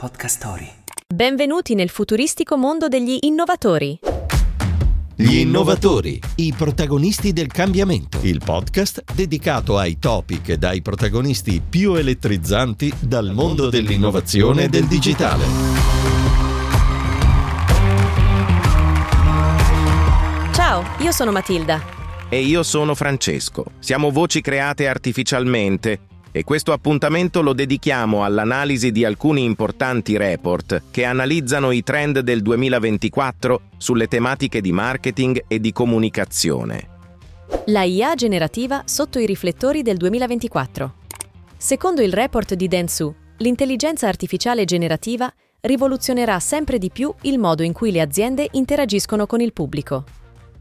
Podcast Story. Benvenuti nel futuristico mondo degli innovatori. Gli innovatori, i protagonisti del cambiamento. Il podcast dedicato ai topic e dai protagonisti più elettrizzanti dal mondo dell'innovazione e del digitale. Ciao, io sono Matilda. E io sono Francesco. Siamo voci create artificialmente e questo appuntamento lo dedichiamo all'analisi di alcuni importanti report che analizzano i trend del 2024 sulle tematiche di marketing e di comunicazione. La IA generativa sotto i riflettori del 2024. Secondo il report di Dentsu, l'intelligenza artificiale generativa rivoluzionerà sempre di più il modo in cui le aziende interagiscono con il pubblico.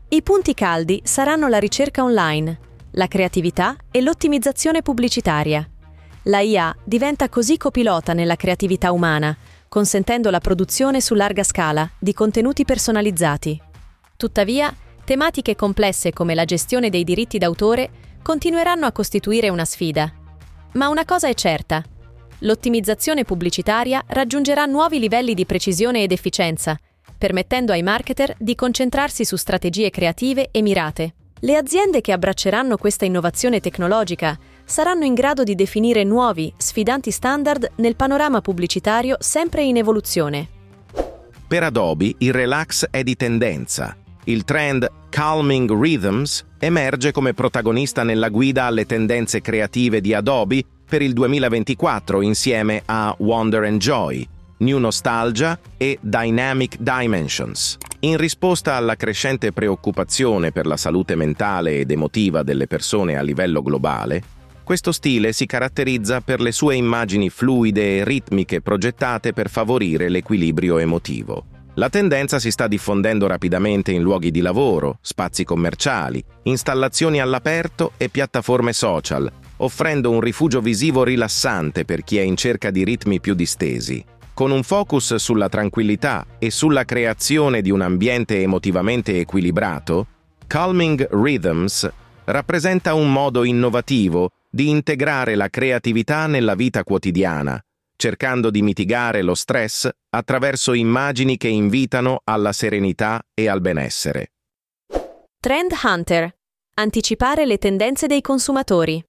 I punti caldi saranno la ricerca online, la creatività e l'ottimizzazione pubblicitaria. La IA diventa così copilota nella creatività umana, consentendo la produzione su larga scala di contenuti personalizzati. Tuttavia, tematiche complesse come la gestione dei diritti d'autore continueranno a costituire una sfida. Ma una cosa è certa. L'ottimizzazione pubblicitaria raggiungerà nuovi livelli di precisione ed efficienza, permettendo ai marketer di concentrarsi su strategie creative e mirate. Le aziende che abbracceranno questa innovazione tecnologica saranno in grado di definire nuovi, sfidanti standard nel panorama pubblicitario sempre in evoluzione. Per Adobe il relax è di tendenza. Il trend Calming Rhythms emerge come protagonista nella guida alle tendenze creative di Adobe per il 2024 insieme a Wonder and Joy, New Nostalgia e Dynamic Dimensions. In risposta alla crescente preoccupazione per la salute mentale ed emotiva delle persone a livello globale, questo stile si caratterizza per le sue immagini fluide e ritmiche progettate per favorire l'equilibrio emotivo. La tendenza si sta diffondendo rapidamente in luoghi di lavoro, spazi commerciali, installazioni all'aperto e piattaforme social, offrendo un rifugio visivo rilassante per chi è in cerca di ritmi più distesi. Con un focus sulla tranquillità e sulla creazione di un ambiente emotivamente equilibrato, Calming Rhythms rappresenta un modo innovativo di integrare la creatività nella vita quotidiana, cercando di mitigare lo stress attraverso immagini che invitano alla serenità e al benessere. Trend Hunter. Anticipare le tendenze dei consumatori.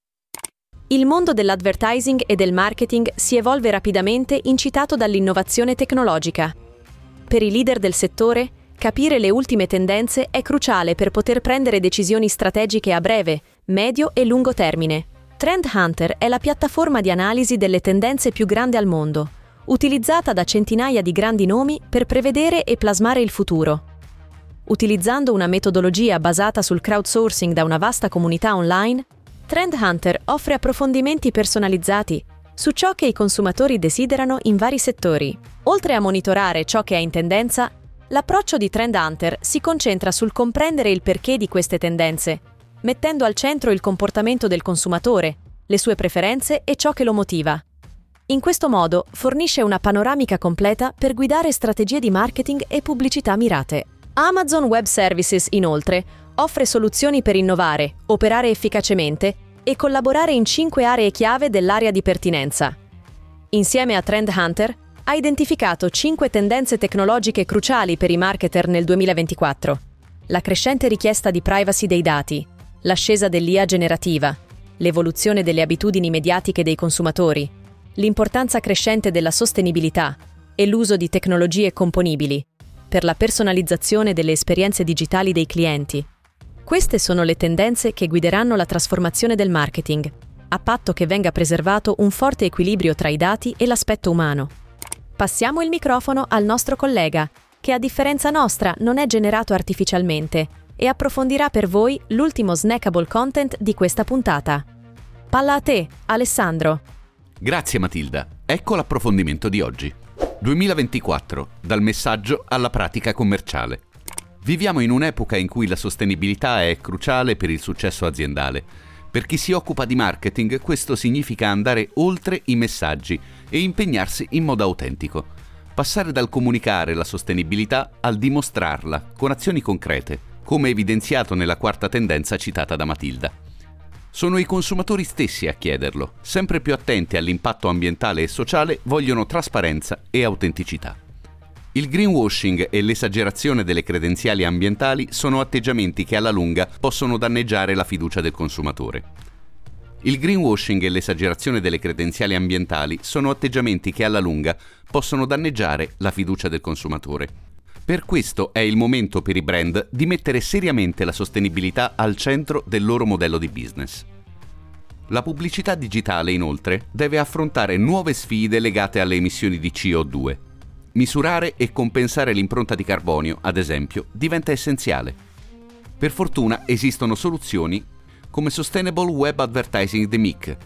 Il mondo dell'advertising e del marketing si evolve rapidamente incitato dall'innovazione tecnologica. Per i leader del settore, capire le ultime tendenze è cruciale per poter prendere decisioni strategiche a breve, medio e lungo termine. Trend Hunter è la piattaforma di analisi delle tendenze più grande al mondo, utilizzata da centinaia di grandi nomi per prevedere e plasmare il futuro. Utilizzando una metodologia basata sul crowdsourcing da una vasta comunità online, Trend Hunter offre approfondimenti personalizzati su ciò che i consumatori desiderano in vari settori. Oltre a monitorare ciò che è in tendenza, l'approccio di Trend Hunter si concentra sul comprendere il perché di queste tendenze, mettendo al centro il comportamento del consumatore, le sue preferenze e ciò che lo motiva. In questo modo fornisce una panoramica completa per guidare strategie di marketing e pubblicità mirate. Amazon Web Services, inoltre, offre soluzioni per innovare, operare efficacemente e collaborare in cinque aree chiave dell'area di pertinenza. Insieme a Trend Hunter, ha identificato cinque tendenze tecnologiche cruciali per i marketer nel 2024. La crescente richiesta di privacy dei dati, l'ascesa dell'IA generativa, l'evoluzione delle abitudini mediatiche dei consumatori, l'importanza crescente della sostenibilità e l'uso di tecnologie componibili per la personalizzazione delle esperienze digitali dei clienti. Queste sono le tendenze che guideranno la trasformazione del marketing, a patto che venga preservato un forte equilibrio tra i dati e l'aspetto umano. Passiamo il microfono al nostro collega, che a differenza nostra non è generato artificialmente e approfondirà per voi l'ultimo snackable content di questa puntata. Palla a te, Alessandro. Grazie Matilda. Ecco l'approfondimento di oggi. 2024, dal messaggio alla pratica commerciale. Viviamo in un'epoca in cui la sostenibilità è cruciale per il successo aziendale. Per chi si occupa di marketing questo significa andare oltre i messaggi e impegnarsi in modo autentico. Passare dal comunicare la sostenibilità al dimostrarla con azioni concrete, come evidenziato nella quarta tendenza citata da Matilda. Sono i consumatori stessi a chiederlo, sempre più attenti all'impatto ambientale e sociale, vogliono trasparenza e autenticità. Il greenwashing e l'esagerazione delle credenziali ambientali sono atteggiamenti che alla lunga possono danneggiare la fiducia del consumatore. Il greenwashing e l'esagerazione delle credenziali ambientali sono atteggiamenti che alla lunga possono danneggiare la fiducia del consumatore. Per questo è il momento per i brand di mettere seriamente la sostenibilità al centro del loro modello di business. La pubblicità digitale, inoltre, deve affrontare nuove sfide legate alle emissioni di CO2 Misurare e compensare l'impronta di carbonio, ad esempio, diventa essenziale. Per fortuna esistono soluzioni come Sustainable Web Advertising The MIC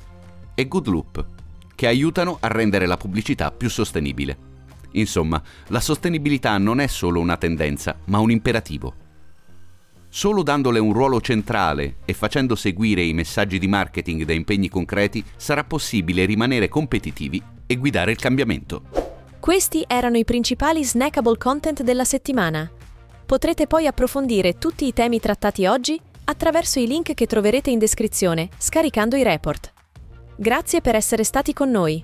e Goodloop, che aiutano a rendere la pubblicità più sostenibile. Insomma, la sostenibilità non è solo una tendenza, ma un imperativo. Solo dandole un ruolo centrale e facendo seguire i messaggi di marketing da impegni concreti sarà possibile rimanere competitivi e guidare il cambiamento. Questi erano i principali snackable content della settimana. Potrete poi approfondire tutti i temi trattati oggi attraverso i link che troverete in descrizione scaricando i report. Grazie per essere stati con noi.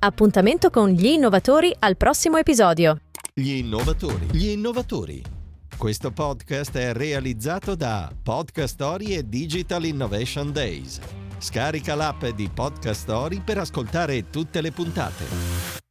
Appuntamento con gli innovatori al prossimo episodio. Gli innovatori. Gli innovatori. Questo podcast è realizzato da Podcast Story e Digital Innovation Days. Scarica l'app di Podcast Story per ascoltare tutte le puntate.